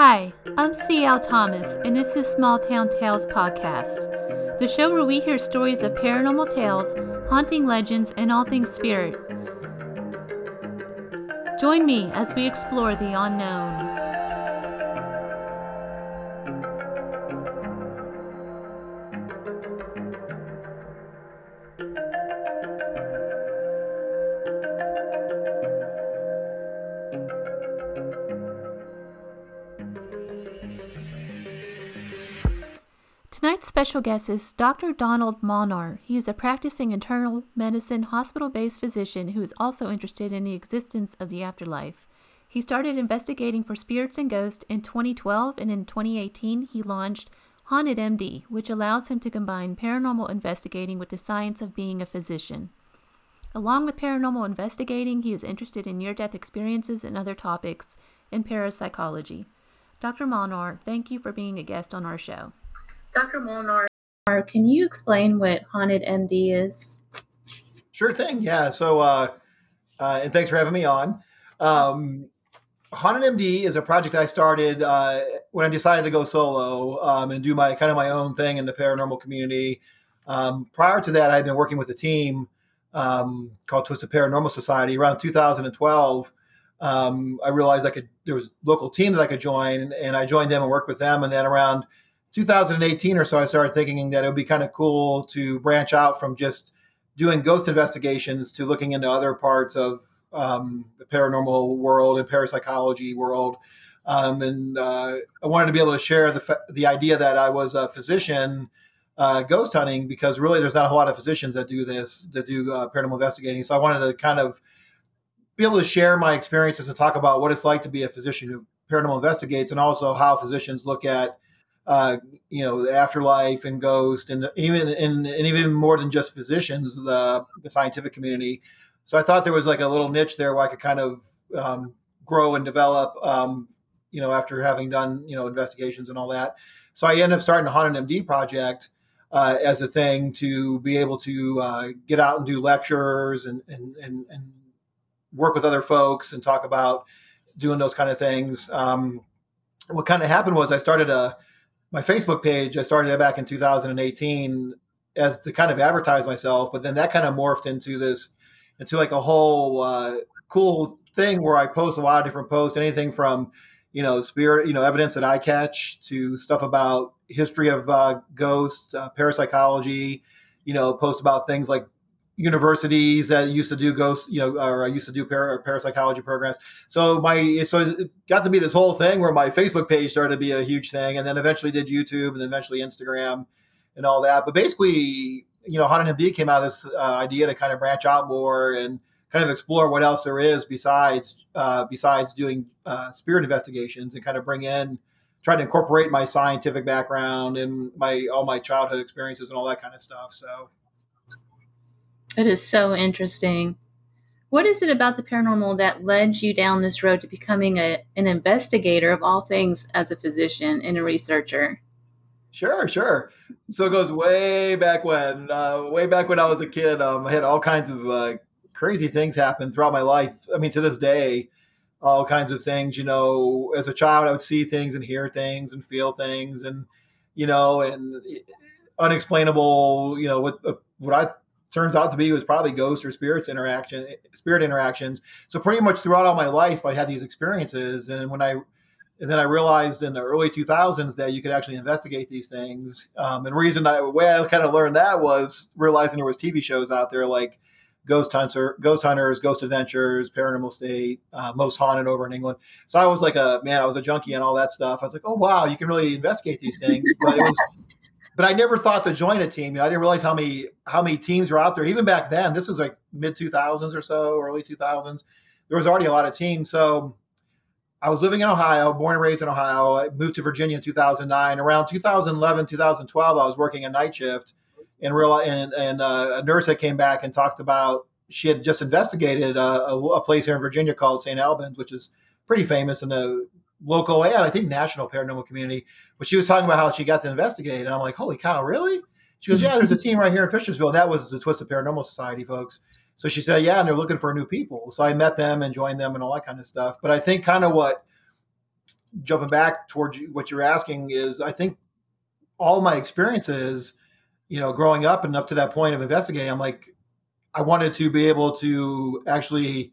Hi, I'm C.L. Thomas, and this is Small Town Tales podcast, the show where we hear stories of paranormal tales, haunting legends, and all things spirit. Join me as we explore the unknown. Special guest is Dr. Donald Molnar. He is a practicing internal medicine hospital based physician who is also interested in the existence of the afterlife. He started investigating for spirits and ghosts in 2012, and in 2018, he launched Haunted MD, which allows him to combine paranormal investigating with the science of being a physician. Along with paranormal investigating, he is interested in near death experiences and other topics in parapsychology. Dr. Molnar, thank you for being a guest on our show. Dr. Molnar, can you explain what Haunted MD is? Sure thing. Yeah. So, uh, uh, and thanks for having me on. Um, Haunted MD is a project I started uh, when I decided to go solo um, and do my kind of my own thing in the paranormal community. Um, prior to that, I had been working with a team um, called Twisted Paranormal Society around 2012. Um, I realized I could there was local team that I could join, and I joined them and worked with them. And then around 2018 or so, I started thinking that it would be kind of cool to branch out from just doing ghost investigations to looking into other parts of um, the paranormal world and parapsychology world. Um, and uh, I wanted to be able to share the, the idea that I was a physician uh, ghost hunting because really there's not a whole lot of physicians that do this, that do uh, paranormal investigating. So I wanted to kind of be able to share my experiences and talk about what it's like to be a physician who paranormal investigates and also how physicians look at uh, you know, the afterlife and ghost, and even and, and even more than just physicians, the, the scientific community. So I thought there was like a little niche there where I could kind of um, grow and develop, um, you know, after having done you know investigations and all that. So I ended up starting the Haunted MD project uh, as a thing to be able to uh, get out and do lectures and, and and and work with other folks and talk about doing those kind of things. Um, what kind of happened was I started a my Facebook page, I started it back in 2018 as to kind of advertise myself, but then that kind of morphed into this, into like a whole uh, cool thing where I post a lot of different posts, anything from, you know, spirit, you know, evidence that I catch to stuff about history of uh, ghosts, uh, parapsychology, you know, post about things like universities that used to do ghost, you know, or I used to do para, parapsychology programs. So my so it got to be this whole thing where my Facebook page started to be a huge thing, and then eventually did YouTube, and then eventually Instagram, and all that. But basically, you know, Haunted MD came out of this uh, idea to kind of branch out more and kind of explore what else there is besides uh, besides doing uh, spirit investigations and kind of bring in try to incorporate my scientific background and my all my childhood experiences and all that kind of stuff. So that is so interesting. What is it about the paranormal that led you down this road to becoming a, an investigator of all things as a physician and a researcher? Sure, sure. So it goes way back when, uh, way back when I was a kid. Um, I had all kinds of uh, crazy things happen throughout my life. I mean, to this day, all kinds of things. You know, as a child, I would see things and hear things and feel things, and you know, and unexplainable. You know, what uh, what I turns out to be was probably ghosts or spirits interaction spirit interactions. So pretty much throughout all my life i had these experiences. And when i and then i realized in the early 2000s that you could actually investigate these things. Um, and reason i way i kind of learned that was realizing there was tv shows out there like ghost hunter ghost hunters ghost adventures paranormal state uh, most haunted over in england. So i was like a man i was a junkie and all that stuff. I was like oh wow you can really investigate these things. But it was but I never thought to join a team. You know, I didn't realize how many how many teams were out there. Even back then, this was like mid two thousands or so, early two thousands. There was already a lot of teams. So I was living in Ohio, born and raised in Ohio. I moved to Virginia in 2009. Around 2011, 2012, I was working a night shift, and real and, and uh, a nurse that came back and talked about she had just investigated a, a, a place here in Virginia called St. Albans, which is pretty famous in the local and I think national paranormal community. But she was talking about how she got to investigate, and I'm like, holy cow, really? She goes, hmm. yeah, there's a team right here in Fishersville. That was the Twisted Paranormal Society folks. So she said, yeah, and they're looking for new people. So I met them and joined them and all that kind of stuff. But I think kind of what jumping back towards what you're asking is, I think all my experiences, you know, growing up and up to that point of investigating, I'm like, I wanted to be able to actually,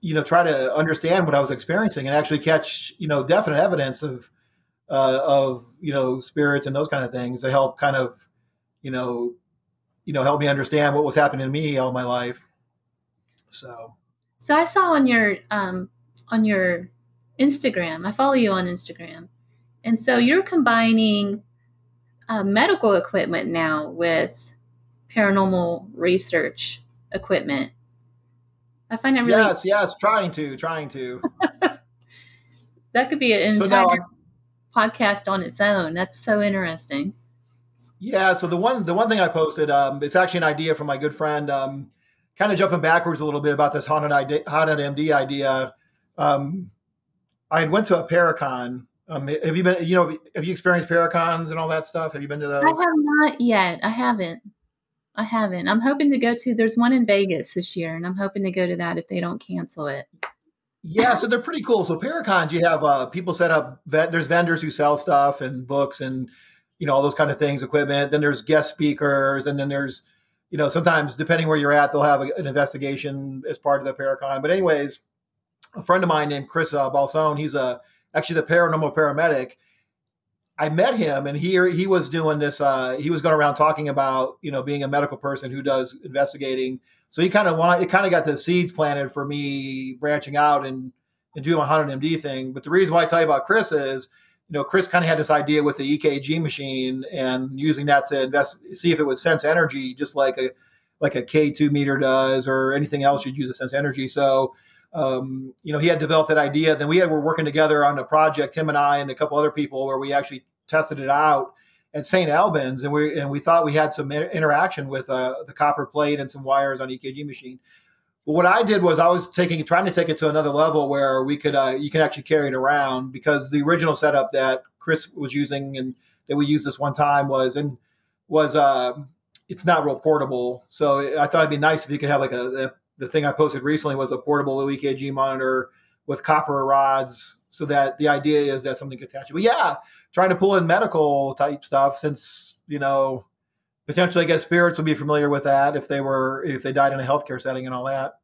you know, try to understand what I was experiencing and actually catch, you know, definite evidence of, uh, of you know, spirits and those kind of things to help kind of, you know, you know, help me understand what was happening to me all my life. So, so I saw on your um, on your Instagram. I follow you on Instagram, and so you're combining uh, medical equipment now with paranormal research equipment. I find that really yes, yes, trying to, trying to. that could be an so entire podcast on its own. That's so interesting. Yeah. So the one the one thing I posted, um, it's actually an idea from my good friend. Um, kind of jumping backwards a little bit about this haunted idea, haunted MD idea. Um, I went to a Paracon. Um, have you been? You know, have you experienced Paracons and all that stuff? Have you been to those? I have not yet. I haven't. I haven't. I'm hoping to go to. There's one in Vegas this year, and I'm hoping to go to that if they don't cancel it. Yeah, so they're pretty cool. So Paracons, you have uh, people set up. There's vendors who sell stuff and books and you know all those kind of things, equipment. Then there's guest speakers, and then there's you know sometimes depending where you're at, they'll have a, an investigation as part of the Paracon. But anyways, a friend of mine named Chris uh, Balsone, he's a actually the paranormal paramedic. I met him, and he he was doing this. Uh, he was going around talking about you know being a medical person who does investigating. So he kind of want it kind of got the seeds planted for me branching out and and doing my haunted MD thing. But the reason why I tell you about Chris is you know, Chris kind of had this idea with the EKG machine and using that to invest, see if it would sense energy, just like a like a K2 meter does, or anything else you'd use to sense energy. So, um, you know, he had developed that idea. Then we had, were working together on a project, him and I and a couple other people, where we actually tested it out at St. Albans, and we and we thought we had some interaction with uh, the copper plate and some wires on EKG machine. But what I did was I was taking trying to take it to another level where we could uh, you can actually carry it around because the original setup that Chris was using and that we used this one time was and was uh, it's not real portable. So I thought it'd be nice if you could have like a, a the thing I posted recently was a portable EKG monitor with copper rods so that the idea is that something could attach it. But yeah, trying to pull in medical type stuff since you know potentially, I guess spirits would be familiar with that if they were if they died in a healthcare setting and all that.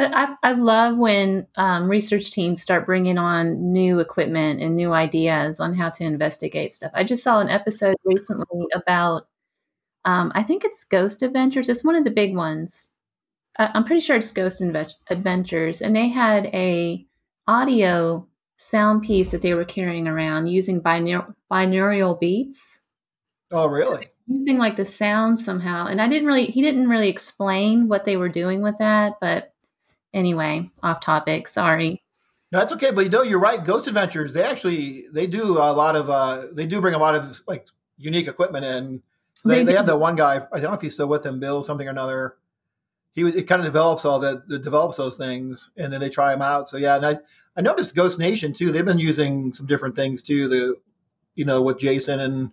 I, I love when um, research teams start bringing on new equipment and new ideas on how to investigate stuff. I just saw an episode recently about, um, I think it's Ghost Adventures. It's one of the big ones. I, I'm pretty sure it's Ghost Adventures, and they had a audio sound piece that they were carrying around using binaural, binaural beats. Oh, really? So using like the sound somehow. And I didn't really, he didn't really explain what they were doing with that. But anyway, off topic. Sorry. No, that's okay. But you know, you're right. Ghost Adventures, they actually they do a lot of uh they do bring a lot of like unique equipment in. They, they, they have that one guy. I don't know if he's still with him, Bill something or another. He it kind of develops all that develops those things, and then they try them out. So yeah, and I I noticed Ghost Nation too. They've been using some different things too. The you know with Jason and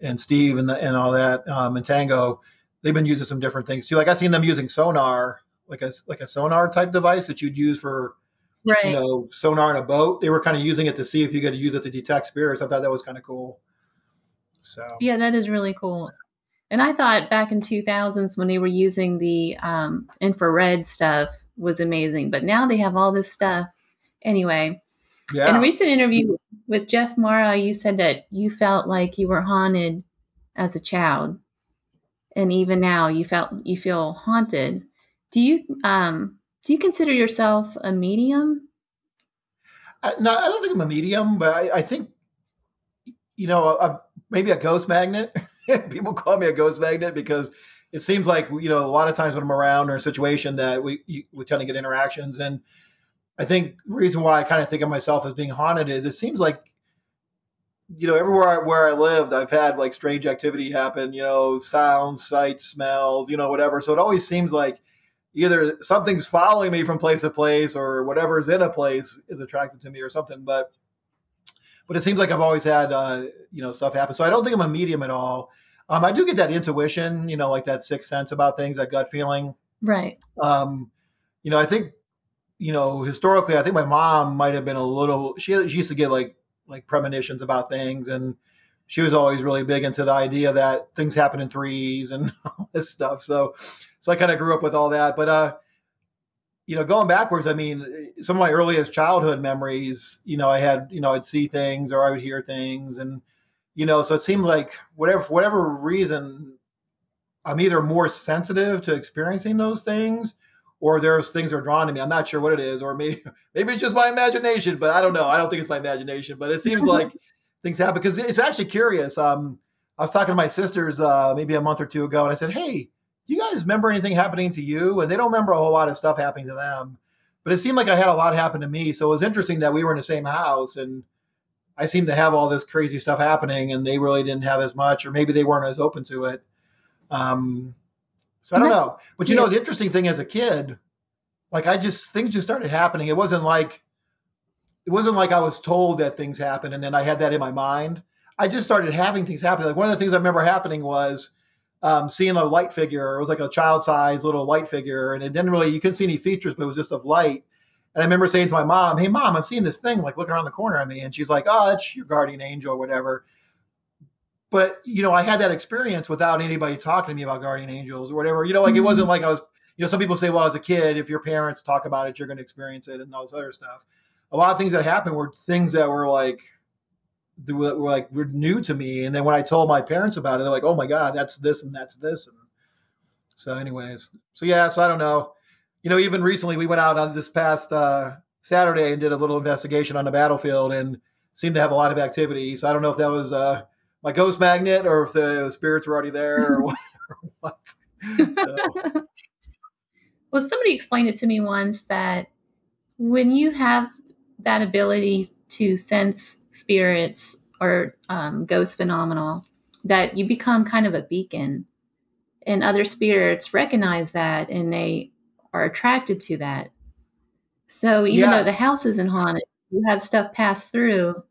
and Steve and the, and all that um, and Tango, they've been using some different things too. Like I've seen them using sonar, like a like a sonar type device that you'd use for right. you know sonar in a boat. They were kind of using it to see if you could use it to detect spirits. I thought that was kind of cool. So yeah, that is really cool. And I thought back in 2000s when they were using the um, infrared stuff was amazing, but now they have all this stuff. Anyway, yeah. in a recent interview with Jeff Mara, you said that you felt like you were haunted as a child, and even now you felt you feel haunted. Do you um do you consider yourself a medium? I, no, I don't think I'm a medium, but I, I think you know a, a, maybe a ghost magnet. People call me a ghost magnet because it seems like you know a lot of times when I'm around or in a situation that we we tend to get interactions. And I think reason why I kind of think of myself as being haunted is it seems like you know everywhere I, where I lived I've had like strange activity happen you know sounds sights smells you know whatever. So it always seems like either something's following me from place to place or whatever's in a place is attracted to me or something. But but it seems like I've always had uh, you know stuff happen. So I don't think I'm a medium at all um, I do get that intuition you know like that sixth sense about things that gut feeling right um, you know I think you know, historically, I think my mom might have been a little. She, she used to get like like premonitions about things, and she was always really big into the idea that things happen in threes and all this stuff. So, so I kind of grew up with all that. But uh, you know, going backwards, I mean, some of my earliest childhood memories, you know, I had, you know, I'd see things or I would hear things, and you know, so it seemed like whatever whatever reason, I'm either more sensitive to experiencing those things, or there's things that are drawn to me. I'm not sure what it is, or maybe maybe it's just my imagination, but I don't know. I don't think it's my imagination, but it seems like things happen because it's actually curious. Um, I was talking to my sisters uh, maybe a month or two ago, and I said, "Hey, do you guys remember anything happening to you?" And they don't remember a whole lot of stuff happening to them, but it seemed like I had a lot happen to me. So it was interesting that we were in the same house, and I seemed to have all this crazy stuff happening, and they really didn't have as much, or maybe they weren't as open to it. Um, so I don't know. But you know, the interesting thing as a kid, like I just things just started happening. It wasn't like it wasn't like I was told that things happen and then I had that in my mind. I just started having things happen. Like one of the things I remember happening was um, seeing a light figure. It was like a child size little light figure, and it didn't really you couldn't see any features, but it was just of light. And I remember saying to my mom, "Hey, mom, I'm seeing this thing like looking around the corner at me," and she's like, "Oh, that's your guardian angel or whatever." But you know, I had that experience without anybody talking to me about guardian angels or whatever. You know, like it wasn't mm-hmm. like I was. You know, some people say, "Well, as a kid, if your parents talk about it, you're going to experience it," and all this other stuff a lot of things that happened were things that were like that were like were new to me. And then when I told my parents about it, they're like, "Oh my god, that's this and that's this." And so, anyways, so yeah, so I don't know. You know, even recently we went out on this past uh, Saturday and did a little investigation on the battlefield and seemed to have a lot of activity. So I don't know if that was uh, my ghost magnet or if the spirits were already there or what. So. well, somebody explained it to me once that when you have that ability to sense spirits or um, ghost phenomenal that you become kind of a beacon and other spirits recognize that and they are attracted to that so even yes. though the house isn't haunted you have stuff pass through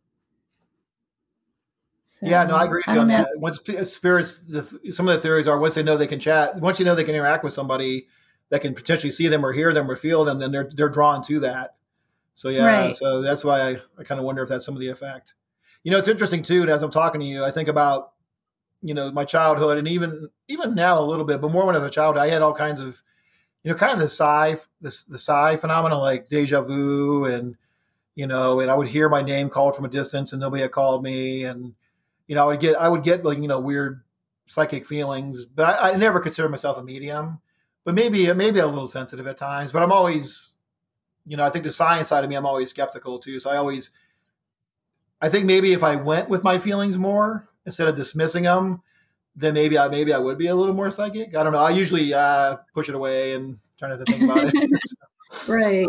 so, yeah, no, I agree with you on know. that. Once uh, spirits, the, some of the theories are once they know they can chat, once you know they can interact with somebody that can potentially see them or hear them or feel them, then they're they're drawn to that. So yeah, right. so that's why I, I kind of wonder if that's some of the effect. You know, it's interesting too. And as I'm talking to you, I think about you know my childhood and even even now a little bit, but more when I was a child, I had all kinds of you know kind of the psi the the psi phenomena like deja vu and you know, and I would hear my name called from a distance and nobody had called me, and you know, I would get I would get like you know weird psychic feelings, but I, I never considered myself a medium. But maybe maybe a little sensitive at times. But I'm always you know, I think the science side of me, I'm always skeptical too. So I always, I think maybe if I went with my feelings more instead of dismissing them, then maybe I maybe I would be a little more psychic. I don't know. I usually uh, push it away and try not to think about it. right.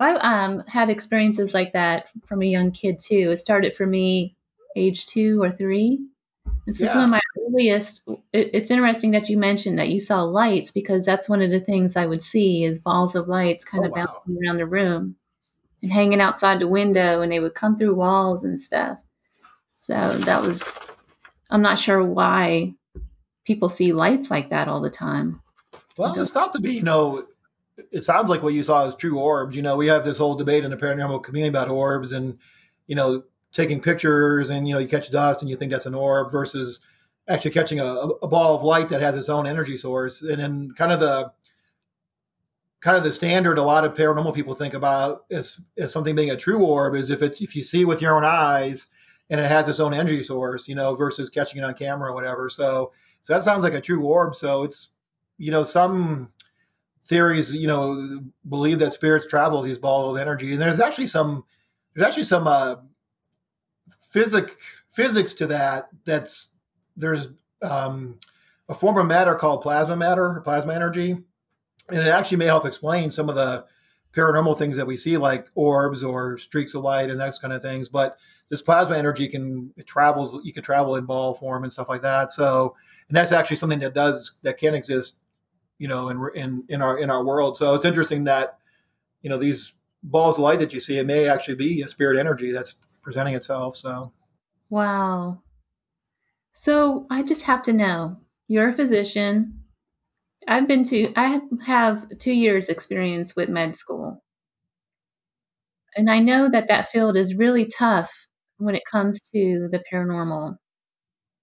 I um, had experiences like that from a young kid too. It started for me age two or three. This yeah. is one of my earliest. It, it's interesting that you mentioned that you saw lights because that's one of the things I would see is balls of lights kind oh, of wow. bouncing around the room and hanging outside the window, and they would come through walls and stuff. So that was. I'm not sure why people see lights like that all the time. Well, it's thought to be, you know, it sounds like what you saw is true orbs. You know, we have this whole debate in the paranormal community about orbs and, you know, taking pictures and you know you catch dust and you think that's an orb versus actually catching a, a ball of light that has its own energy source and then kind of the kind of the standard a lot of paranormal people think about as, as something being a true orb is if it's if you see with your own eyes and it has its own energy source you know versus catching it on camera or whatever so so that sounds like a true orb so it's you know some theories you know believe that spirits travel these balls of energy and there's actually some there's actually some uh, physic physics to that. That's there's um, a form of matter called plasma matter, plasma energy, and it actually may help explain some of the paranormal things that we see, like orbs or streaks of light and those kind of things. But this plasma energy can it travels. You can travel in ball form and stuff like that. So, and that's actually something that does that can exist, you know, in in in our in our world. So it's interesting that you know these balls of light that you see it may actually be a spirit energy that's presenting itself. So, wow. So I just have to know you're a physician. I've been to, I have two years experience with med school. and I know that that field is really tough when it comes to the paranormal.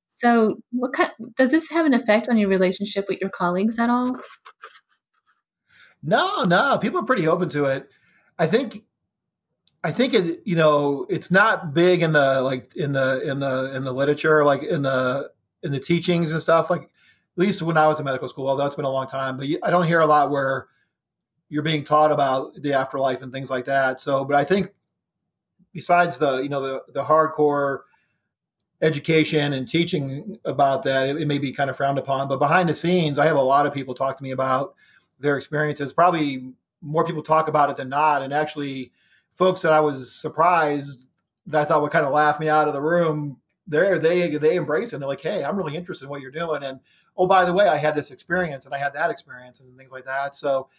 So, what kind, does this have an effect on your relationship with your colleagues at all? No, no, people are pretty open to it. I think I think it you know it's not big in the like in the in the in the literature like in the in the teachings and stuff like at least when I was in medical school although it's been a long time but I don't hear a lot where you're being taught about the afterlife and things like that so but I think besides the you know the the hardcore education and teaching about that it, it may be kind of frowned upon but behind the scenes I have a lot of people talk to me about their experiences. Probably more people talk about it than not. And actually, folks that I was surprised that I thought would kind of laugh me out of the room, they they they embrace it. And they're like, "Hey, I'm really interested in what you're doing." And oh, by the way, I had this experience and I had that experience and things like that. So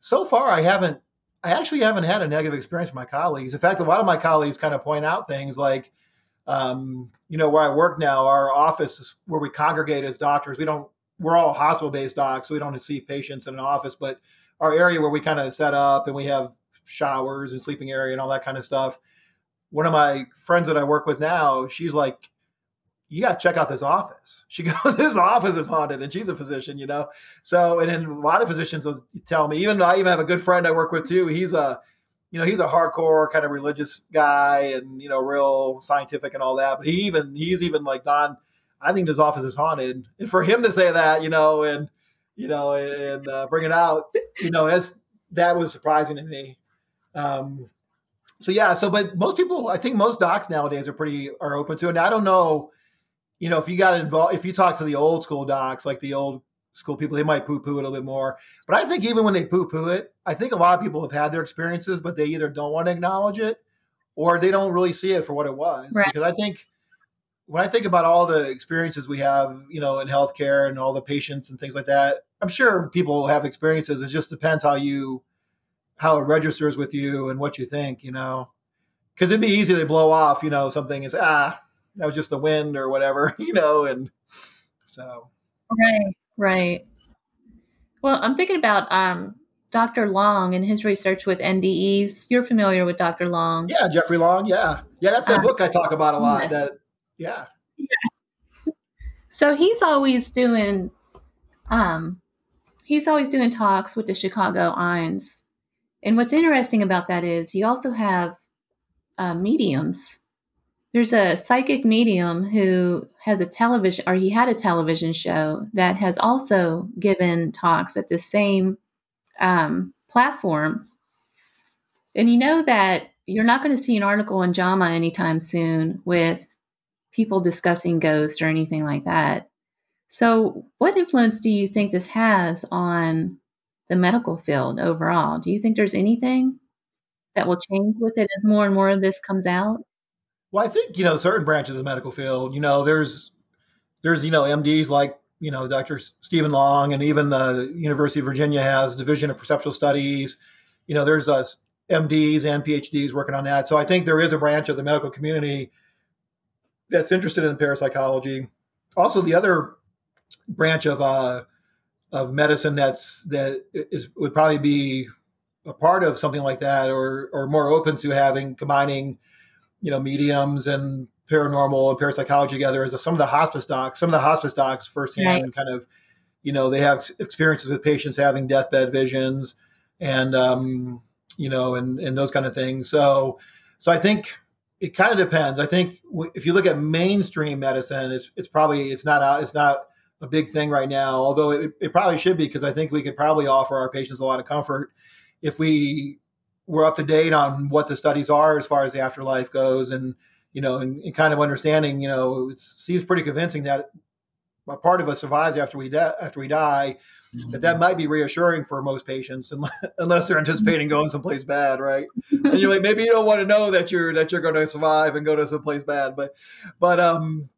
so far, I haven't. I actually haven't had a negative experience with my colleagues. In fact, a lot of my colleagues kind of point out things like, um, you know, where I work now, our office is where we congregate as doctors. We don't we're all hospital based docs, so we don't see patients in an office, but our area where we kind of set up and we have showers and sleeping area and all that kind of stuff. One of my friends that I work with now, she's like, you got to check out this office. She goes, this office is haunted, and she's a physician, you know. So, and then a lot of physicians will tell me. Even I even have a good friend I work with too. He's a, you know, he's a hardcore kind of religious guy, and you know, real scientific and all that. But he even he's even like non I think this office is haunted. And for him to say that, you know, and you know, and uh, bring it out, you know, as that was surprising to me. Um, so yeah, so but most people, I think most docs nowadays are pretty are open to it. And I don't know, you know, if you got involved, if you talk to the old school docs, like the old school people, they might poo poo it a little bit more. But I think even when they poo poo it, I think a lot of people have had their experiences, but they either don't want to acknowledge it or they don't really see it for what it was. Right. Because I think when I think about all the experiences we have, you know, in healthcare and all the patients and things like that, I'm sure people have experiences. It just depends how you how it registers with you and what you think, you know. Because it'd be easy to blow off, you know, something is ah, that was just the wind or whatever, you know, and so right, right. Well, I'm thinking about um, Dr. Long and his research with NDEs. You're familiar with Dr. Long, yeah, Jeffrey Long, yeah, yeah. That's that uh, book I talk about a lot. Yes. That yeah. Yeah. So he's always doing um he's always doing talks with the Chicago IANDS. And what's interesting about that is you also have uh, mediums. There's a psychic medium who has a television, or he had a television show that has also given talks at the same um, platform. And you know that you're not going to see an article in JAMA anytime soon with people discussing ghosts or anything like that. So, what influence do you think this has on the medical field overall? Do you think there's anything that will change with it as more and more of this comes out? Well, I think you know certain branches of the medical field. You know, there's there's you know MDs like you know Dr. Stephen Long, and even the University of Virginia has Division of Perceptual Studies. You know, there's us MDs and PhDs working on that. So I think there is a branch of the medical community that's interested in parapsychology. Also, the other branch of uh, of medicine that's that is would probably be a part of something like that, or or more open to having combining, you know, mediums and paranormal and parapsychology together is some of the hospice docs. Some of the hospice docs firsthand right. kind of, you know, they have experiences with patients having deathbed visions, and um, you know, and and those kind of things. So, so I think it kind of depends. I think if you look at mainstream medicine, it's it's probably it's not a, it's not a big thing right now. Although it, it probably should be because I think we could probably offer our patients a lot of comfort if we were up to date on what the studies are as far as the afterlife goes, and you know, and, and kind of understanding. You know, it seems pretty convincing that a part of us survives after we de- after we die that that might be reassuring for most patients unless they're anticipating going someplace bad right and you're like maybe you don't want to know that you're that you're going to survive and go to someplace bad but but um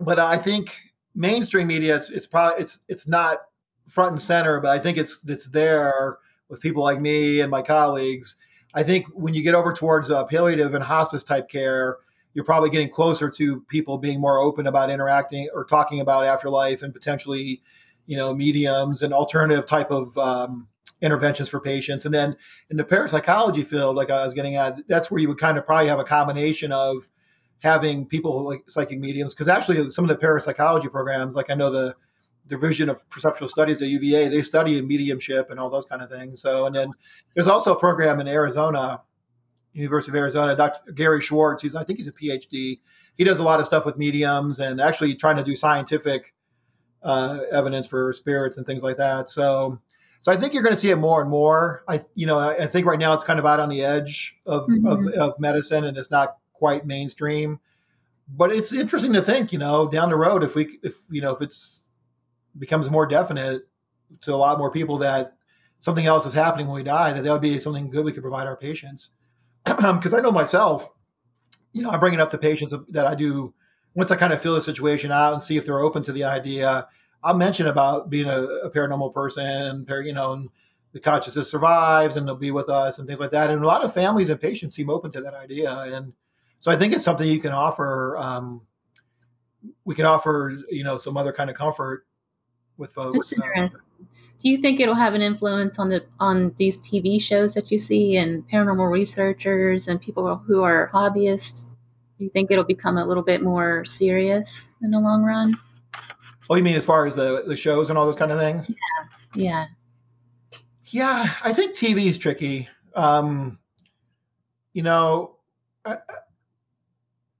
but i think mainstream media it's, it's probably it's it's not front and center but i think it's it's there with people like me and my colleagues i think when you get over towards uh, palliative and hospice type care you're probably getting closer to people being more open about interacting or talking about afterlife and potentially you know mediums and alternative type of um, interventions for patients. And then in the parapsychology field, like I was getting at, that's where you would kind of probably have a combination of having people like psychic mediums, because actually some of the parapsychology programs, like I know the division of perceptual studies at UVA, they study mediumship and all those kind of things. So, and then there's also a program in Arizona, University of Arizona, Dr. Gary Schwartz. He's, I think he's a PhD. He does a lot of stuff with mediums and actually trying to do scientific uh, evidence for spirits and things like that. So, so I think you're going to see it more and more. I, you know, I, think right now it's kind of out on the edge of, mm-hmm. of, of medicine and it's not quite mainstream. But it's interesting to think, you know, down the road if we, if you know, if it's becomes more definite to a lot more people that something else is happening when we die, that that would be something good we could provide our patients. Because I know myself, you know, I bring it up to patients that I do once I kind of feel the situation out and see if they're open to the idea. I'll mention about being a, a paranormal person you know, and the consciousness survives and they'll be with us and things like that. And a lot of families and patients seem open to that idea. And so I think it's something you can offer. Um, we can offer, you know, some other kind of comfort with folks. Do you think it'll have an influence on the on these TV shows that you see and paranormal researchers and people who are hobbyists? Do you think it'll become a little bit more serious in the long run? Oh, you mean as far as the the shows and all those kind of things? Yeah, yeah, yeah. I think TV is tricky. Um, you know, I,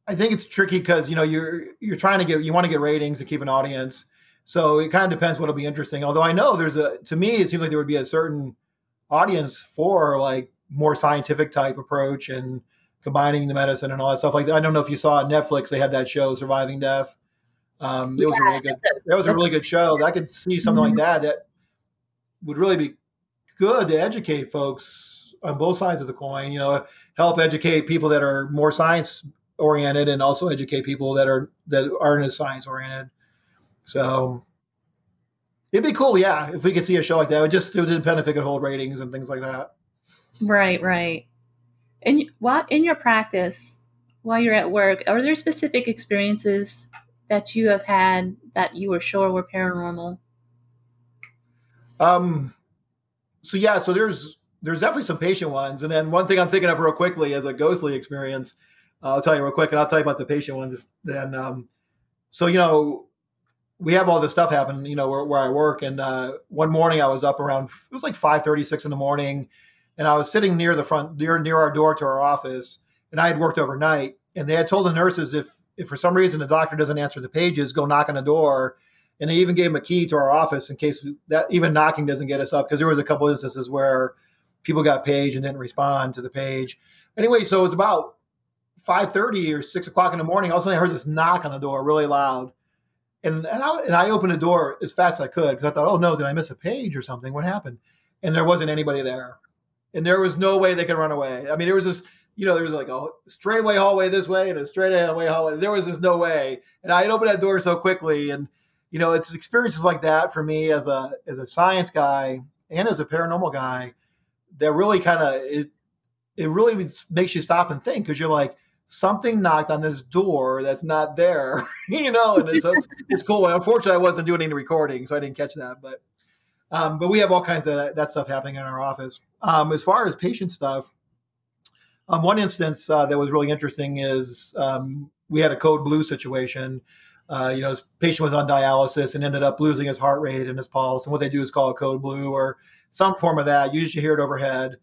I think it's tricky because you know you're you're trying to get you want to get ratings to keep an audience so it kind of depends what'll be interesting. Although I know there's a, to me, it seems like there would be a certain audience for like more scientific type approach and combining the medicine and all that stuff. Like I don't know if you saw on Netflix, they had that show Surviving Death. Um, it yeah, was a really good. That was a really good show. I could see something mm-hmm. like that that would really be good to educate folks on both sides of the coin. You know, help educate people that are more science oriented, and also educate people that are that aren't as science oriented. So it'd be cool, yeah, if we could see a show like that. It would just it would depend if it could hold ratings and things like that. Right, right. And what in your practice while you're at work, are there specific experiences that you have had that you were sure were paranormal? Um. So yeah, so there's there's definitely some patient ones, and then one thing I'm thinking of real quickly as a ghostly experience. Uh, I'll tell you real quick, and I'll tell you about the patient ones. Then, um, so you know, we have all this stuff happen, you know, where, where I work. And uh, one morning I was up around, it was like 5 36 in the morning. And I was sitting near the front, near, near our door to our office. And I had worked overnight. And they had told the nurses if, if for some reason the doctor doesn't answer the pages, go knock on the door. And they even gave him a key to our office in case that even knocking doesn't get us up. Because there was a couple instances where people got paged and didn't respond to the page. Anyway, so it was about 5.30 or 6 o'clock in the morning. All of a sudden I heard this knock on the door really loud and and I, and I opened the door as fast as I could because I thought, oh no, did I miss a page or something? What happened? And there wasn't anybody there, and there was no way they could run away. I mean, there was this, you know, there was like a straightaway hallway this way and a straightaway hallway. There was just no way, and I had opened that door so quickly, and you know, it's experiences like that for me as a as a science guy and as a paranormal guy that really kind of it it really makes you stop and think because you're like something knocked on this door that's not there, you know, and so it's, it's cool. And unfortunately, I wasn't doing any recording, so I didn't catch that. But um, but we have all kinds of that, that stuff happening in our office. Um, as far as patient stuff, um, one instance uh, that was really interesting is um, we had a code blue situation. Uh, you know, his patient was on dialysis and ended up losing his heart rate and his pulse. And what they do is call a code blue or some form of that. You usually hear it overhead.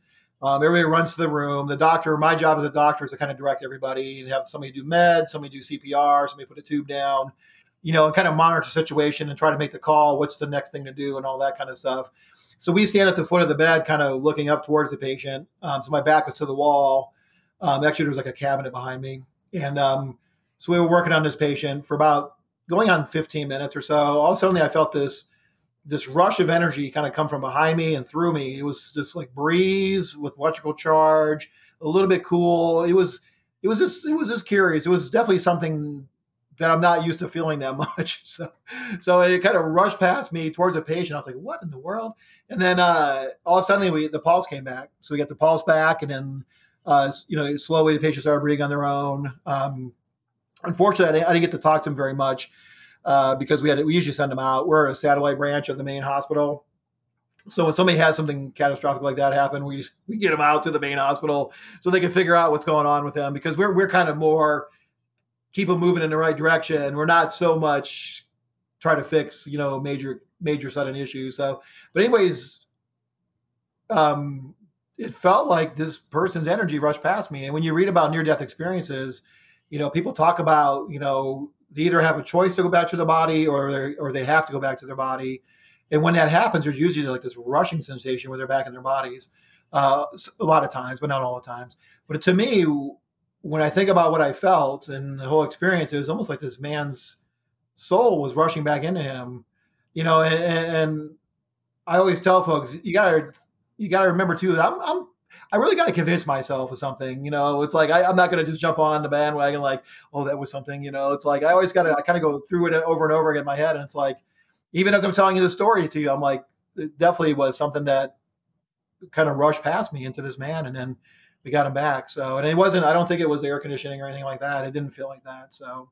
Um, everybody runs to the room. The doctor, my job as a doctor is to kind of direct everybody and have somebody do meds, somebody do CPR, somebody put a tube down, you know, and kind of monitor the situation and try to make the call. What's the next thing to do and all that kind of stuff. So we stand at the foot of the bed, kind of looking up towards the patient. Um, so my back was to the wall. Um, actually, there was like a cabinet behind me, and um, so we were working on this patient for about going on 15 minutes or so. All of a sudden, I felt this this rush of energy kind of come from behind me and through me. It was just like breeze with electrical charge, a little bit cool. It was it was just it was just curious. It was definitely something that I'm not used to feeling that much. So so it kind of rushed past me towards the patient. I was like, what in the world? And then uh, all of a sudden we the pulse came back. So we got the pulse back and then uh, you know, slowly the patient started breathing on their own. Um, unfortunately, I didn't, I didn't get to talk to him very much uh, because we had we usually send them out. We're a satellite branch of the main hospital, So when somebody has something catastrophic like that happen, we just, we get them out to the main hospital so they can figure out what's going on with them because we're we're kind of more keep them moving in the right direction. We're not so much try to fix you know major major sudden issues. So, but anyways, um, it felt like this person's energy rushed past me. And when you read about near death experiences, you know people talk about you know they either have a choice to go back to the body or they or they have to go back to their body. And when that happens, there's usually like this rushing sensation where they're back in their bodies. Uh, a lot of times, but not all the times. But to me, when I think about what I felt and the whole experience, it was almost like this man's soul was rushing back into him. You know, and, and I always tell folks, you gotta you gotta remember too that I'm, I'm I really got to convince myself of something. You know, it's like I, am not going to just jump on the bandwagon like, oh, that was something. You know, it's like I always got to I kind of go through it over and over again in my head, and it's like even as I'm telling you the story to you, I'm like, it definitely was something that kind of rushed past me into this man, and then we got him back. So, and it wasn't. I don't think it was the air conditioning or anything like that. It didn't feel like that. So,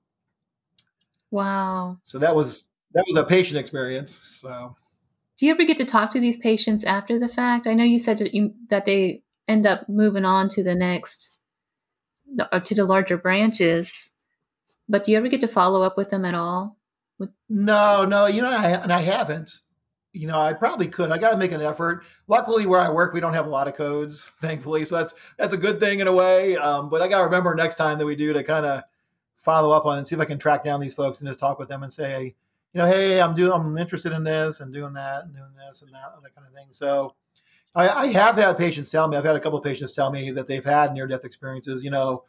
wow. So that was that was a patient experience. So, do you ever get to talk to these patients after the fact? I know you said that, you, that they end up moving on to the next uh, to the larger branches. But do you ever get to follow up with them at all? No no you know I, and i haven't. You know i probably could. I got to make an effort. Luckily where i work we don't have a lot of codes thankfully so that's that's a good thing in a way. Um, but i got to remember next time that we do to kind of follow up on and see if i can track down these folks and just talk with them and say you know hey i'm doing i'm interested in this and doing that and doing this and that and that kind of thing. So I, I, have had patients tell me. I've had a couple of patients tell me that they've had near death experiences. You know,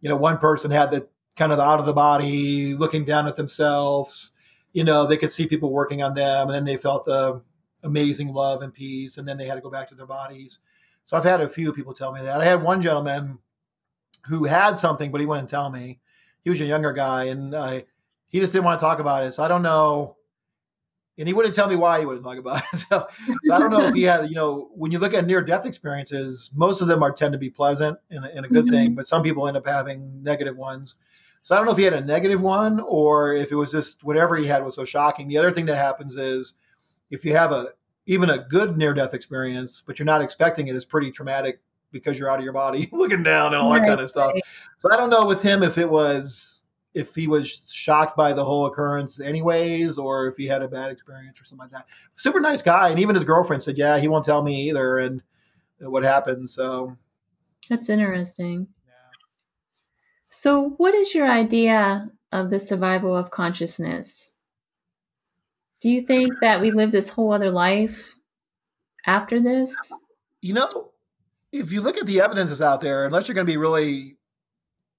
you know, one person had the kind of the out of the body, looking down at themselves. You know, they could see people working on them, and then they felt the amazing love and peace, and then they had to go back to their bodies. So I've had a few people tell me that. I had one gentleman who had something, but he wouldn't tell me. He was a younger guy, and I, he just didn't want to talk about it. So I don't know and he wouldn't tell me why he wouldn't talk about it. So, so I don't know if he had, you know, when you look at near death experiences, most of them are tend to be pleasant and, and a good mm-hmm. thing, but some people end up having negative ones. So I don't know if he had a negative one or if it was just whatever he had was so shocking. The other thing that happens is if you have a even a good near death experience, but you're not expecting it, it's pretty traumatic because you're out of your body, looking down and all that kind of stuff. So I don't know with him if it was if he was shocked by the whole occurrence anyways or if he had a bad experience or something like that. Super nice guy and even his girlfriend said yeah he won't tell me either and what happened so. That's interesting. Yeah. so what is your idea of the survival of consciousness? Do you think that we live this whole other life after this? You know if you look at the evidence that's out there unless you're going to be really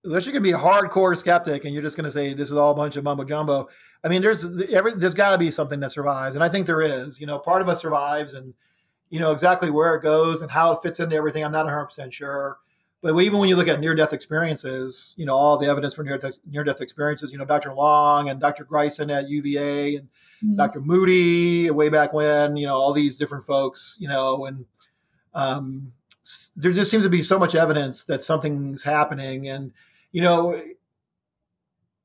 unless you're going to be a hardcore skeptic and you're just going to say this is all a bunch of mumbo jumbo. I mean, there's every, there's got to be something that survives, and I think there is. You know, part of us survives, and you know exactly where it goes and how it fits into everything. I'm not 100 percent sure, but even when you look at near death experiences, you know, all the evidence for near death near death experiences. You know, Dr. Long and Dr. Greyson at UVA and mm-hmm. Dr. Moody way back when. You know, all these different folks. You know, and um, there just seems to be so much evidence that something's happening and you know,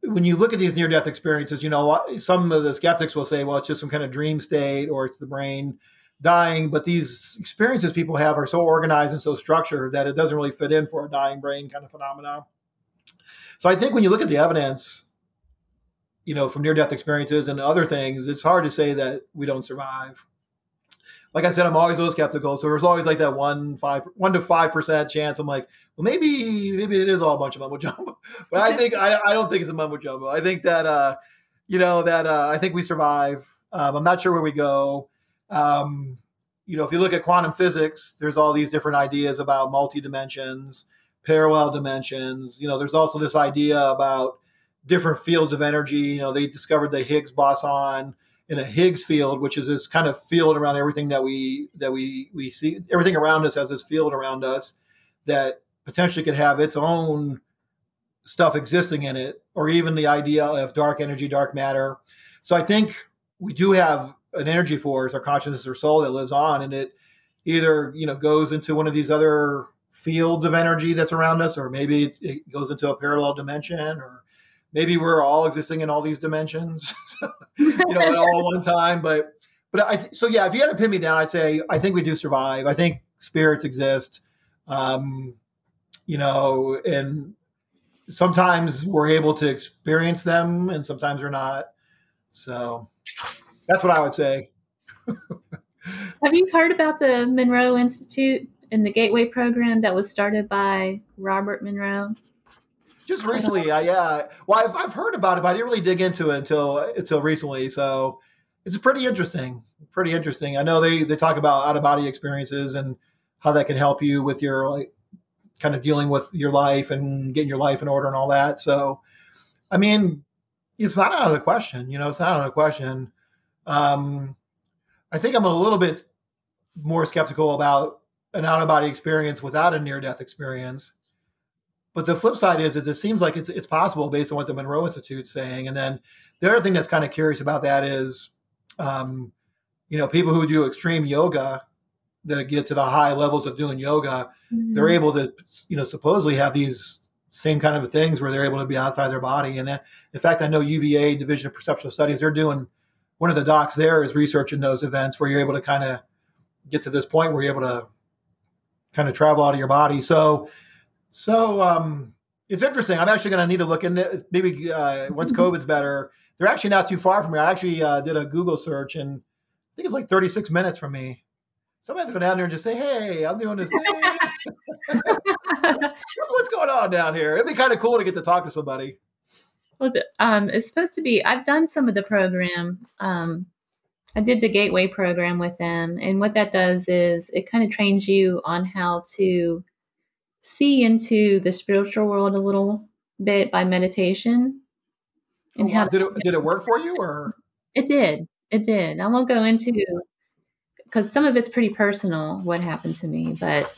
when you look at these near death experiences, you know, some of the skeptics will say, well, it's just some kind of dream state or it's the brain dying. But these experiences people have are so organized and so structured that it doesn't really fit in for a dying brain kind of phenomenon. So I think when you look at the evidence, you know, from near death experiences and other things, it's hard to say that we don't survive like I said, I'm always a little skeptical. So there's always like that one five one to five percent chance. I'm like, well, maybe maybe it is all a bunch of mumbo jumbo. But I think I, I don't think it's a mumbo jumbo. I think that uh, you know that uh, I think we survive. Um, I'm not sure where we go. Um, you know, if you look at quantum physics, there's all these different ideas about multi dimensions, parallel dimensions. You know, there's also this idea about different fields of energy. You know, they discovered the Higgs boson in a Higgs field, which is this kind of field around everything that we that we we see. Everything around us has this field around us that potentially could have its own stuff existing in it, or even the idea of dark energy, dark matter. So I think we do have an energy force, our consciousness or soul that lives on, and it either you know goes into one of these other fields of energy that's around us, or maybe it goes into a parallel dimension, or maybe we're all existing in all these dimensions, you know, at all one time. But but I th- so yeah, if you had to pin me down, I'd say I think we do survive. I think spirits exist. Um, you know, and sometimes we're able to experience them, and sometimes we're not. So that's what I would say. Have you heard about the Monroe Institute and the Gateway program that was started by Robert Monroe? Just recently, I, yeah. Well, I've, I've heard about it, but I didn't really dig into it until until recently. So it's pretty interesting. Pretty interesting. I know they they talk about out of body experiences and how that can help you with your like kind of dealing with your life and getting your life in order and all that. So, I mean, it's not out of the question. You know, it's not out of the question. Um, I think I'm a little bit more skeptical about an out of body experience without a near death experience. But the flip side is, is it seems like it's it's possible based on what the Monroe Institute's saying. And then the other thing that's kind of curious about that is, um, you know, people who do extreme yoga that get to the high levels of doing yoga, mm-hmm. they're able to, you know, supposedly have these same kind of things where they're able to be outside their body. And uh, in fact, I know UVA Division of Perceptual Studies, they're doing one of the docs there is researching those events where you're able to kind of get to this point where you're able to kind of travel out of your body. So, so um, it's interesting. I'm actually going to need to look into maybe uh, once mm-hmm. COVID's better. They're actually not too far from me. I actually uh, did a Google search and I think it's like 36 minutes from me. Somebody has to go down there and just say, "Hey, I'm doing this thing. What's going on down here?" It'd be kind of cool to get to talk to somebody. Well, um, it's supposed to be. I've done some of the program. Um, I did the Gateway program with them, and what that does is it kind of trains you on how to see into the spiritual world a little bit by meditation. And oh, how did it, did it work for you, or it did? It did. I won't go into because some of it's pretty personal what happened to me, but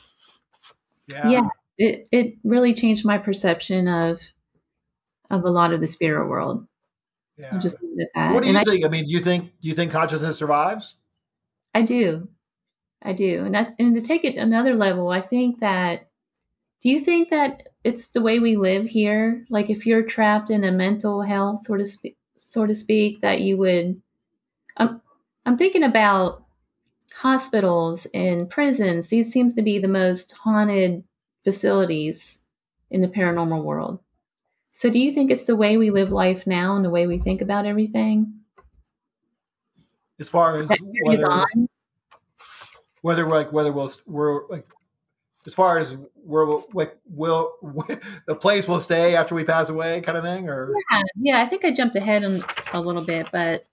yeah. yeah, it it really changed my perception of of a lot of the spirit world. Yeah. I'll just leave it at that. What do you and think? I, I, mean, do you think do you think consciousness survives? I do, I do, and I, and to take it another level, I think that. Do you think that it's the way we live here? Like, if you're trapped in a mental hell, sort of, spe- so to speak, that you would. I'm, I'm thinking about hospitals and prisons. These seems to be the most haunted facilities in the paranormal world. So do you think it's the way we live life now and the way we think about everything? As far as whether, whether like whether we'll we're like as far as we're like will the place will stay after we pass away kind of thing or yeah yeah i think i jumped ahead a little bit but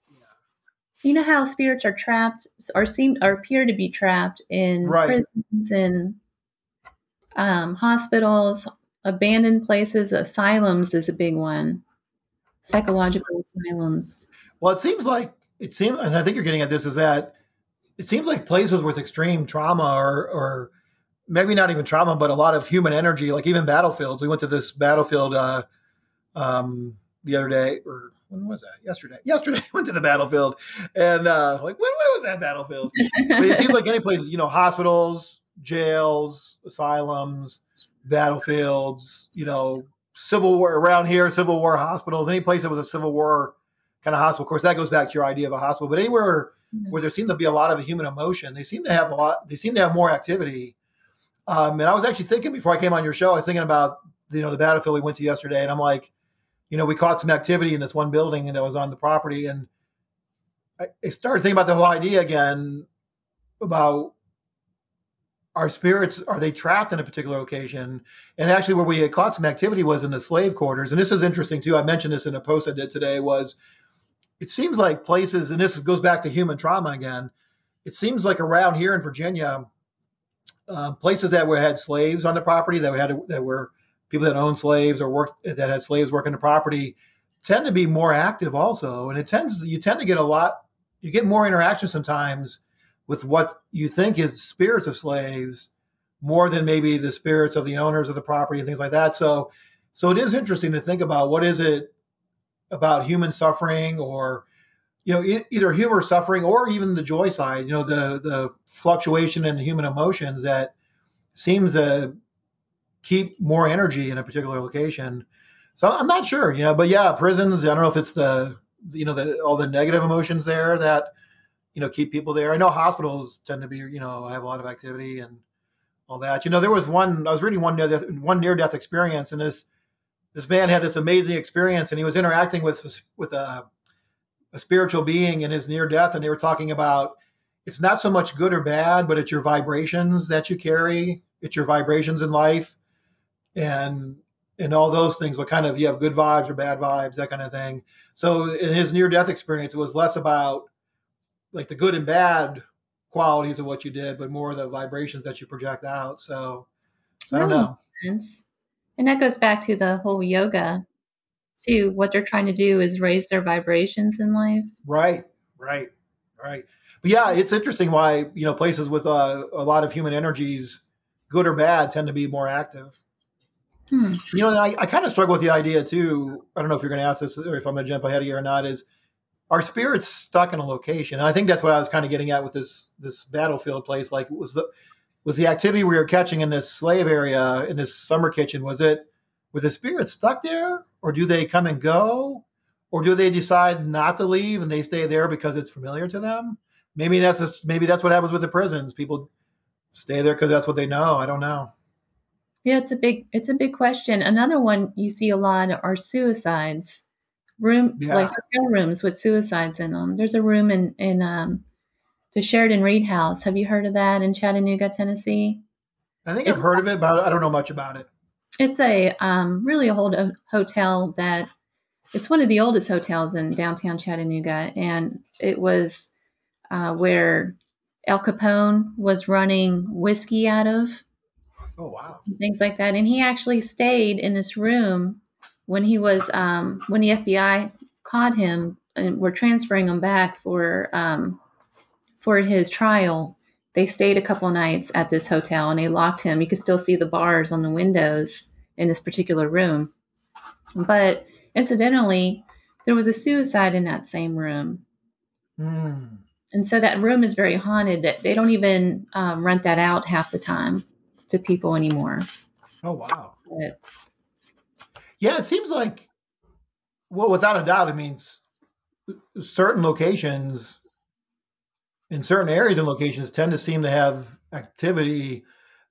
you know how spirits are trapped or seem or appear to be trapped in right. prisons and um, hospitals, abandoned places, asylums is a big one. Psychological asylums. Well, it seems like it seems, and I think you're getting at this is that it seems like places with extreme trauma or, or maybe not even trauma, but a lot of human energy, like even battlefields. We went to this battlefield uh, um, the other day, or when was that? Yesterday. Yesterday, went to the battlefield, and uh, like when, when was that battlefield? it seems like any place, you know, hospitals, jails, asylums, battlefields, you know, civil war around here, civil war hospitals, any place that was a civil war kind of hospital. Of course, that goes back to your idea of a hospital, but anywhere where there seemed to be a lot of human emotion, they seem to have a lot. They seem to have more activity. Um, and I was actually thinking before I came on your show, I was thinking about you know the battlefield we went to yesterday, and I'm like, you know, we caught some activity in this one building that was on the property. And I, I started thinking about the whole idea again about our spirits are they trapped in a particular location and actually where we caught some activity was in the slave quarters and this is interesting too i mentioned this in a post i did today was it seems like places and this goes back to human trauma again it seems like around here in virginia um, places that were had slaves on the property that had that were people that owned slaves or work that had slaves working the property tend to be more active also. And it tends you tend to get a lot you get more interaction sometimes with what you think is spirits of slaves more than maybe the spirits of the owners of the property and things like that. So so it is interesting to think about what is it about human suffering or you know either humor suffering or even the joy side you know the the fluctuation in human emotions that seems to keep more energy in a particular location. So I'm not sure, you know, but yeah, prisons. I don't know if it's the you know the all the negative emotions there that you know keep people there. I know hospitals tend to be you know have a lot of activity and all that. You know, there was one I was reading one near death, one near death experience, and this this man had this amazing experience, and he was interacting with with a, a spiritual being in his near death, and they were talking about it's not so much good or bad, but it's your vibrations that you carry. It's your vibrations in life, and and all those things. What kind of you have good vibes or bad vibes, that kind of thing. So in his near death experience, it was less about like the good and bad qualities of what you did, but more the vibrations that you project out. So, so I don't know. Sense. And that goes back to the whole yoga too. What they're trying to do is raise their vibrations in life. Right, right, right. But yeah, it's interesting why you know places with uh, a lot of human energies, good or bad, tend to be more active. Hmm. You know, I, I kind of struggle with the idea too. I don't know if you're going to ask this or if I'm going to jump ahead of you or not. Is our spirits stuck in a location? And I think that's what I was kind of getting at with this this battlefield place. Like, was the was the activity we were catching in this slave area in this summer kitchen? Was it were the spirits stuck there, or do they come and go, or do they decide not to leave and they stay there because it's familiar to them? Maybe that's just, maybe that's what happens with the prisons. People stay there because that's what they know. I don't know. Yeah, it's a big it's a big question. Another one you see a lot are suicides. Room yeah. like hotel rooms with suicides in them. There's a room in in um, the Sheraton Read House. Have you heard of that in Chattanooga, Tennessee? I think it's, I've heard of it, but I don't know much about it. It's a um, really old hotel that it's one of the oldest hotels in downtown Chattanooga, and it was uh, where Al Capone was running whiskey out of. Oh wow! Things like that, and he actually stayed in this room when he was um, when the FBI caught him and were transferring him back for um, for his trial. They stayed a couple nights at this hotel and they locked him. You could still see the bars on the windows in this particular room. But incidentally, there was a suicide in that same room. Mm. And so that room is very haunted. They don't even um, rent that out half the time to people anymore. Oh wow! But, yeah, it seems like, well, without a doubt, it means certain locations in certain areas and locations tend to seem to have activity.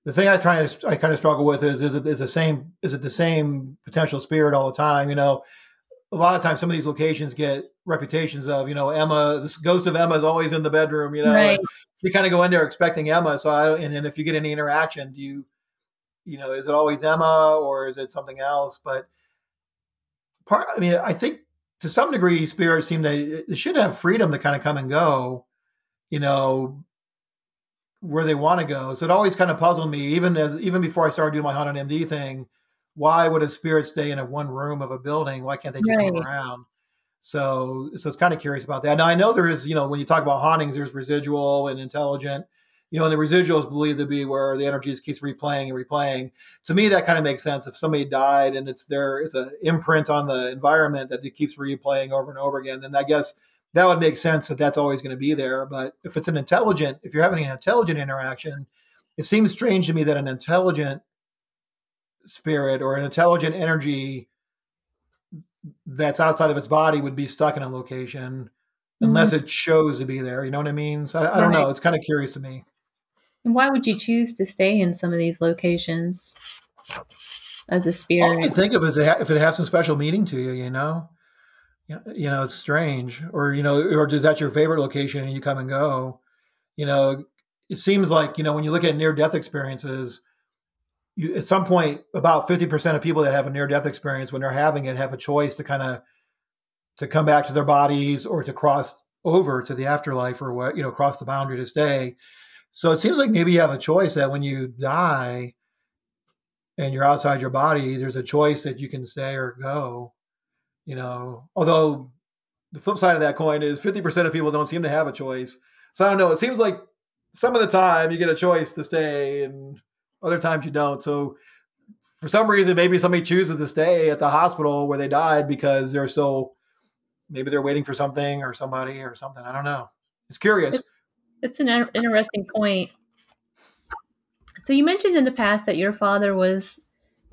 The thing I try to I kind of struggle with is is it is the same is it the same potential spirit all the time? You know, a lot of times some of these locations get reputations of you know Emma, this ghost of Emma is always in the bedroom. You know, right. you kind of go in there expecting Emma. So I and then if you get any interaction, do you you know is it always Emma or is it something else? But part I mean I think to some degree spirits seem to they should have freedom to kind of come and go you know, where they want to go. So it always kind of puzzled me, even as even before I started doing my haunted MD thing. Why would a spirit stay in a one room of a building? Why can't they just right. move around? So, so it's kind of curious about that. Now I know there is, you know, when you talk about hauntings, there's residual and intelligent. You know, and the residuals believed to be where the energy just keeps replaying and replaying. To me, that kind of makes sense. If somebody died and it's there, it's an imprint on the environment that it keeps replaying over and over again. Then I guess that would make sense that that's always going to be there. But if it's an intelligent, if you're having an intelligent interaction, it seems strange to me that an intelligent spirit or an intelligent energy that's outside of its body would be stuck in a location unless mm-hmm. it chose to be there. You know what I mean? So I, I don't know. It's kind of curious to me. And why would you choose to stay in some of these locations as a spirit? All I think of is if it has some special meaning to you, you know? You know, it's strange. Or, you know, or is that your favorite location and you come and go? You know, it seems like, you know, when you look at near death experiences, you, at some point, about 50% of people that have a near death experience, when they're having it, have a choice to kind of to come back to their bodies or to cross over to the afterlife or what, you know, cross the boundary to stay. So it seems like maybe you have a choice that when you die and you're outside your body, there's a choice that you can stay or go you know, although the flip side of that coin is 50% of people don't seem to have a choice. So I don't know. It seems like some of the time you get a choice to stay and other times you don't. So for some reason, maybe somebody chooses to stay at the hospital where they died because they're still, maybe they're waiting for something or somebody or something. I don't know. It's curious. It's an interesting point. So you mentioned in the past that your father was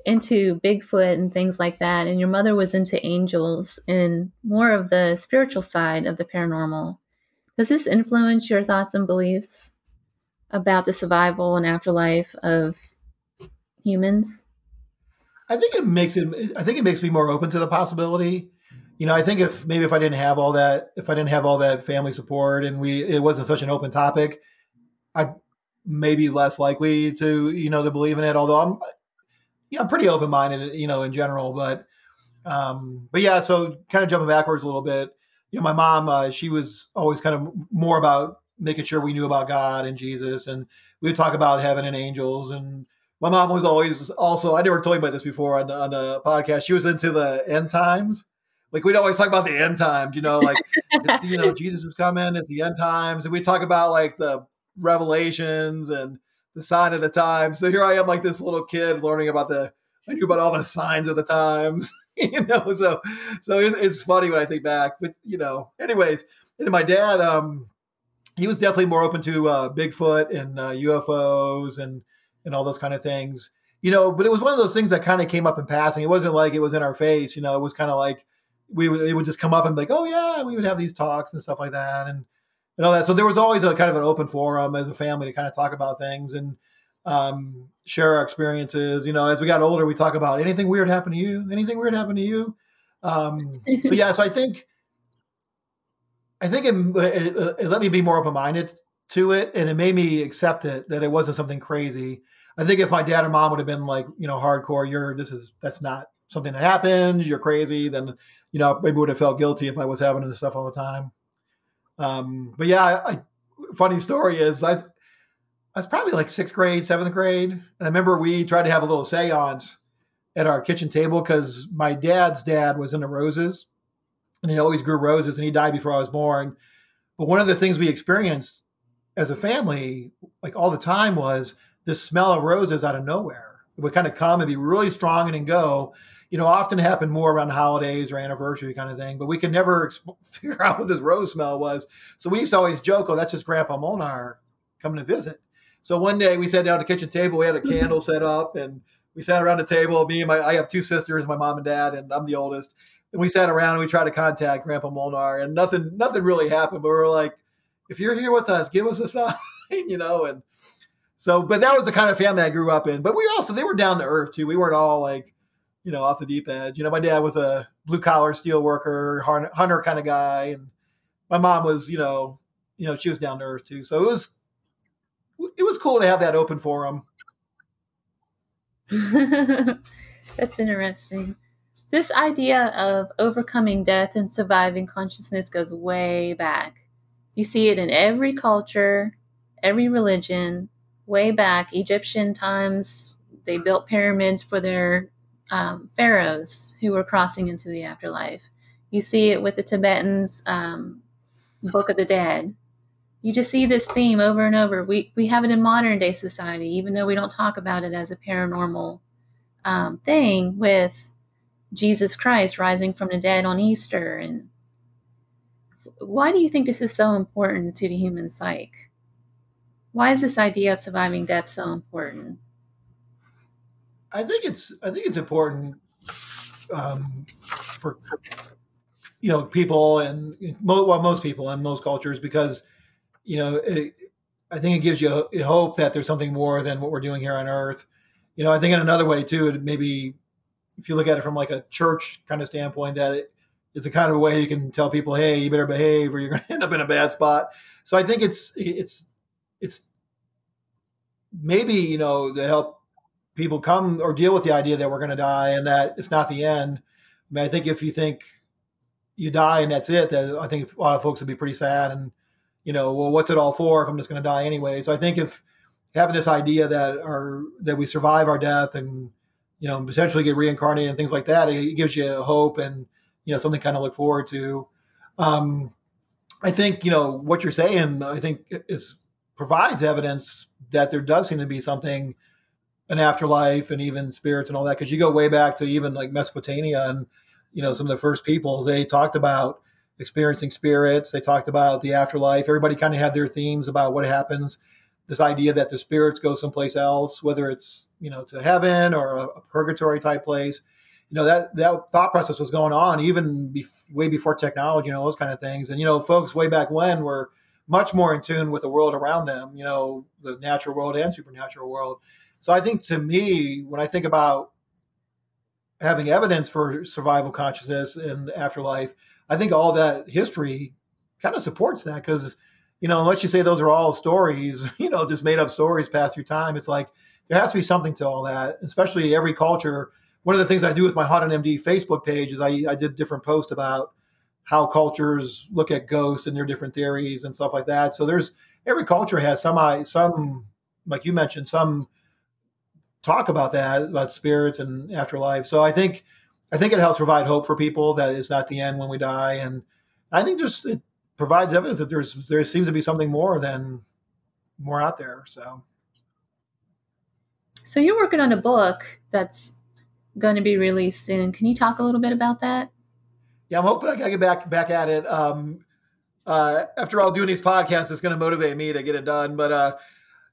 into Bigfoot and things like that, and your mother was into angels and more of the spiritual side of the paranormal. Does this influence your thoughts and beliefs about the survival and afterlife of humans? I think it makes it. I think it makes me more open to the possibility. You know, I think if maybe if I didn't have all that, if I didn't have all that family support, and we it wasn't such an open topic, I'd maybe less likely to you know to believe in it. Although I'm, yeah, I'm pretty open minded, you know, in general. But um, but yeah, so kind of jumping backwards a little bit. You know, my mom, uh, she was always kind of more about making sure we knew about God and Jesus, and we would talk about heaven and angels. And my mom was always also I never told you about this before on on a podcast. She was into the end times. Like we'd always talk about the end times, you know, like it's you know Jesus is coming, it's the end times, and we talk about like the revelations and the sign of the times. So here I am, like this little kid learning about the I knew about all the signs of the times. you know, so so it's, it's, funny when I think back. But you know, anyways, and my dad, um, he was definitely more open to uh, Bigfoot and uh, UFOs and and all those kind of things. You know, but it was one of those things that kind of came up in passing. It wasn't like it was in our face. You know, it was kind of like we would, it would just come up and be like, oh yeah, we would have these talks and stuff like that, and and all that. So there was always a kind of an open forum as a family to kind of talk about things and um, share our experiences. You know, as we got older, we talk about anything weird happened to you, anything weird happened to you. Um, so yeah, so I think I think it, it, it let me be more open minded to it, and it made me accept it that it wasn't something crazy. I think if my dad or mom would have been like, you know, hardcore, you're this is that's not something that happens, you're crazy, then you know maybe would have felt guilty if I was having this stuff all the time. Um, but yeah, I, funny story is I I was probably like sixth grade, seventh grade. And I remember we tried to have a little seance at our kitchen table because my dad's dad was into roses and he always grew roses and he died before I was born. But one of the things we experienced as a family, like all the time, was this smell of roses out of nowhere. It would kind of come and be really strong and then go. You know, often happen more around holidays or anniversary kind of thing, but we could never exp- figure out what this rose smell was. So we used to always joke, oh, that's just Grandpa Molnar coming to visit. So one day we sat down at the kitchen table. We had a candle set up, and we sat around the table. Me and my I have two sisters, my mom and dad, and I'm the oldest. And we sat around and we tried to contact Grandpa Molnar, and nothing nothing really happened. But we were like, if you're here with us, give us a sign, you know. And so, but that was the kind of family I grew up in. But we also they were down to earth too. We weren't all like, you know, off the deep edge. You know, my dad was a blue collar steel worker, hunter kind of guy, and my mom was, you know, you know, she was down to earth too. So it was it was cool to have that open forum. That's interesting. This idea of overcoming death and surviving consciousness goes way back. You see it in every culture, every religion, way back. Egyptian times, they built pyramids for their um, pharaohs who were crossing into the afterlife. You see it with the Tibetans' um, Book of the Dead you just see this theme over and over. We we have it in modern day society, even though we don't talk about it as a paranormal um, thing with Jesus Christ rising from the dead on Easter. And why do you think this is so important to the human psyche? Why is this idea of surviving death so important? I think it's I think it's important um, for, for, you know people and well most people and most cultures because you know, it, I think it gives you hope that there's something more than what we're doing here on Earth. You know, I think in another way too, it maybe if you look at it from like a church kind of standpoint, that it, it's a kind of way you can tell people, hey, you better behave, or you're going to end up in a bad spot. So I think it's it's it's maybe you know to help people come or deal with the idea that we're going to die and that it's not the end. I mean, I think if you think you die and that's it, that I think a lot of folks would be pretty sad and you know, well, what's it all for if I'm just going to die anyway? So I think if having this idea that our that we survive our death and you know potentially get reincarnated and things like that, it gives you hope and you know something kind of look forward to. Um, I think you know what you're saying. I think is provides evidence that there does seem to be something an afterlife and even spirits and all that because you go way back to even like Mesopotamia and you know some of the first peoples they talked about experiencing spirits. They talked about the afterlife. Everybody kind of had their themes about what happens. This idea that the spirits go someplace else, whether it's you know to heaven or a, a purgatory type place. You know that that thought process was going on even way before technology, you know those kind of things. And you know, folks way back when were much more in tune with the world around them, you know, the natural world and supernatural world. So I think to me, when I think about having evidence for survival consciousness in afterlife, I think all that history kind of supports that because, you know, unless you say those are all stories, you know, just made up stories passed through time, it's like there has to be something to all that, especially every culture. One of the things I do with my Haunted MD Facebook page is I, I did different posts about how cultures look at ghosts and their different theories and stuff like that. So there's every culture has some some like you mentioned some talk about that about spirits and afterlife. So I think I think it helps provide hope for people that it's not the end when we die, and I think just it provides evidence that there's there seems to be something more than more out there. So. So you're working on a book that's going to be released soon. Can you talk a little bit about that? yeah, I'm hoping I can get back back at it. Um, uh, after all, doing these podcasts is going to motivate me to get it done. But uh,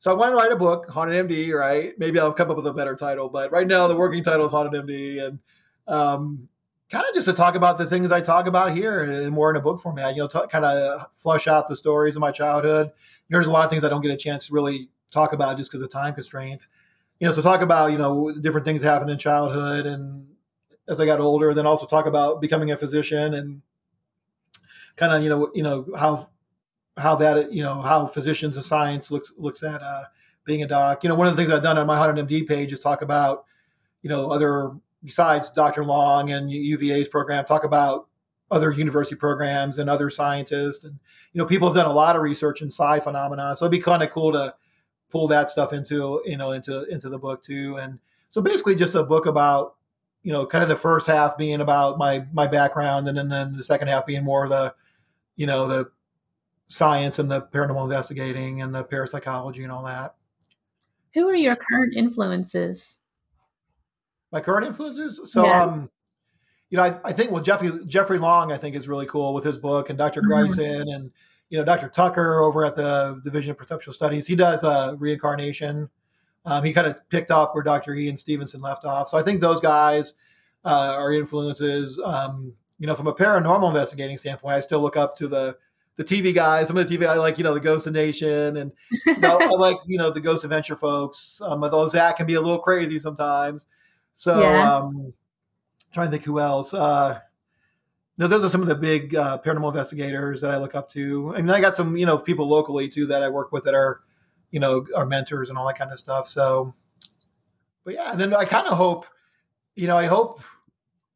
so I want to write a book, Haunted MD. Right? Maybe I'll come up with a better title. But right now, the working title is Haunted MD, and um, kind of just to talk about the things I talk about here and more in a book format. You know, t- kind of flush out the stories of my childhood. There's a lot of things I don't get a chance to really talk about just because of time constraints. You know, so talk about you know different things that happened in childhood and as I got older. Then also talk about becoming a physician and kind of you know you know how how that you know how physicians and science looks looks at uh, being a doc. You know, one of the things I've done on my Haunted MD page is talk about you know other besides Dr. Long and UVA's program, talk about other university programs and other scientists and you know people have done a lot of research in psi phenomena so it'd be kind of cool to pull that stuff into you know into into the book too and so basically just a book about you know, kind of the first half being about my my background, and then, then the second half being more the, you know, the science and the paranormal investigating and the parapsychology and all that. Who are your current influences? My current influences? So, yeah. um, you know, I, I, think well, Jeffrey Jeffrey Long, I think is really cool with his book, and Dr. Mm-hmm. And you know, Dr. Tucker over at the Division of Perceptual Studies. He does uh, reincarnation um, he kind of picked up where Dr. Ian Stevenson left off. So I think those guys uh, are influences. Um, you know, from a paranormal investigating standpoint, I still look up to the the TV guys. Some of the TV I like, you know, the Ghost of Nation, and you know, I like you know the Ghost Adventure folks. Um, although Zak can be a little crazy sometimes. So yeah. um, trying to think who else. Uh, know, those are some of the big uh, paranormal investigators that I look up to. I mean, I got some you know people locally too that I work with that are you know, our mentors and all that kind of stuff. So, but yeah, and then I kind of hope, you know, I hope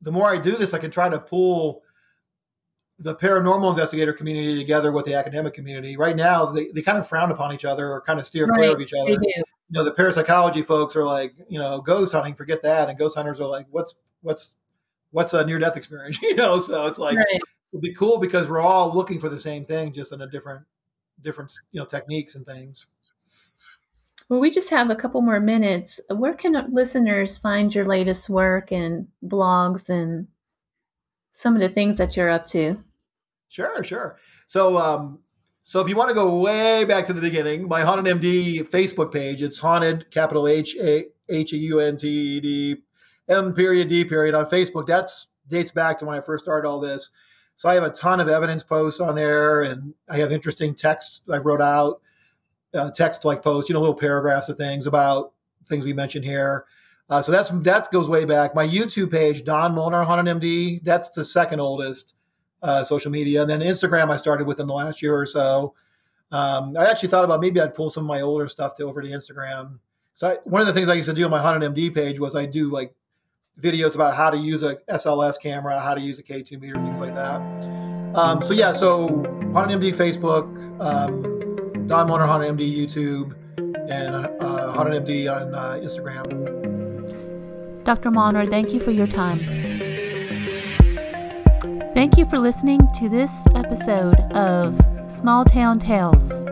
the more I do this, I can try to pull the paranormal investigator community together with the academic community. Right now, they, they kind of frown upon each other or kind of steer right. clear of each other. You know, the parapsychology folks are like, you know, ghost hunting, forget that. And ghost hunters are like, what's, what's, what's a near death experience? you know, so it's like, right. it'd be cool because we're all looking for the same thing, just in a different, different, you know, techniques and things. Well, we just have a couple more minutes. Where can listeners find your latest work and blogs and some of the things that you're up to? Sure, sure. So, um, so if you want to go way back to the beginning, my Haunted MD Facebook page, it's Haunted capital H A H A U N T E D M period D period on Facebook. That's dates back to when I first started all this. So I have a ton of evidence posts on there, and I have interesting texts I wrote out uh, text like posts, you know, little paragraphs of things about things we mentioned here. Uh, so that's that goes way back. My YouTube page, Don Molnar, Haunted MD, that's the second oldest uh, social media. And then Instagram, I started within the last year or so. Um, I actually thought about maybe I'd pull some of my older stuff to over to Instagram. So I, one of the things I used to do on my Haunted MD page was I do like videos about how to use a SLS camera, how to use a K2 meter, things like that. Um, so yeah, so Haunted MD Facebook. Um, Don Molnar Haunted MD YouTube, and uh, Haunted MD on uh, Instagram. Dr. Molnar, thank you for your time. Thank you for listening to this episode of Small Town Tales.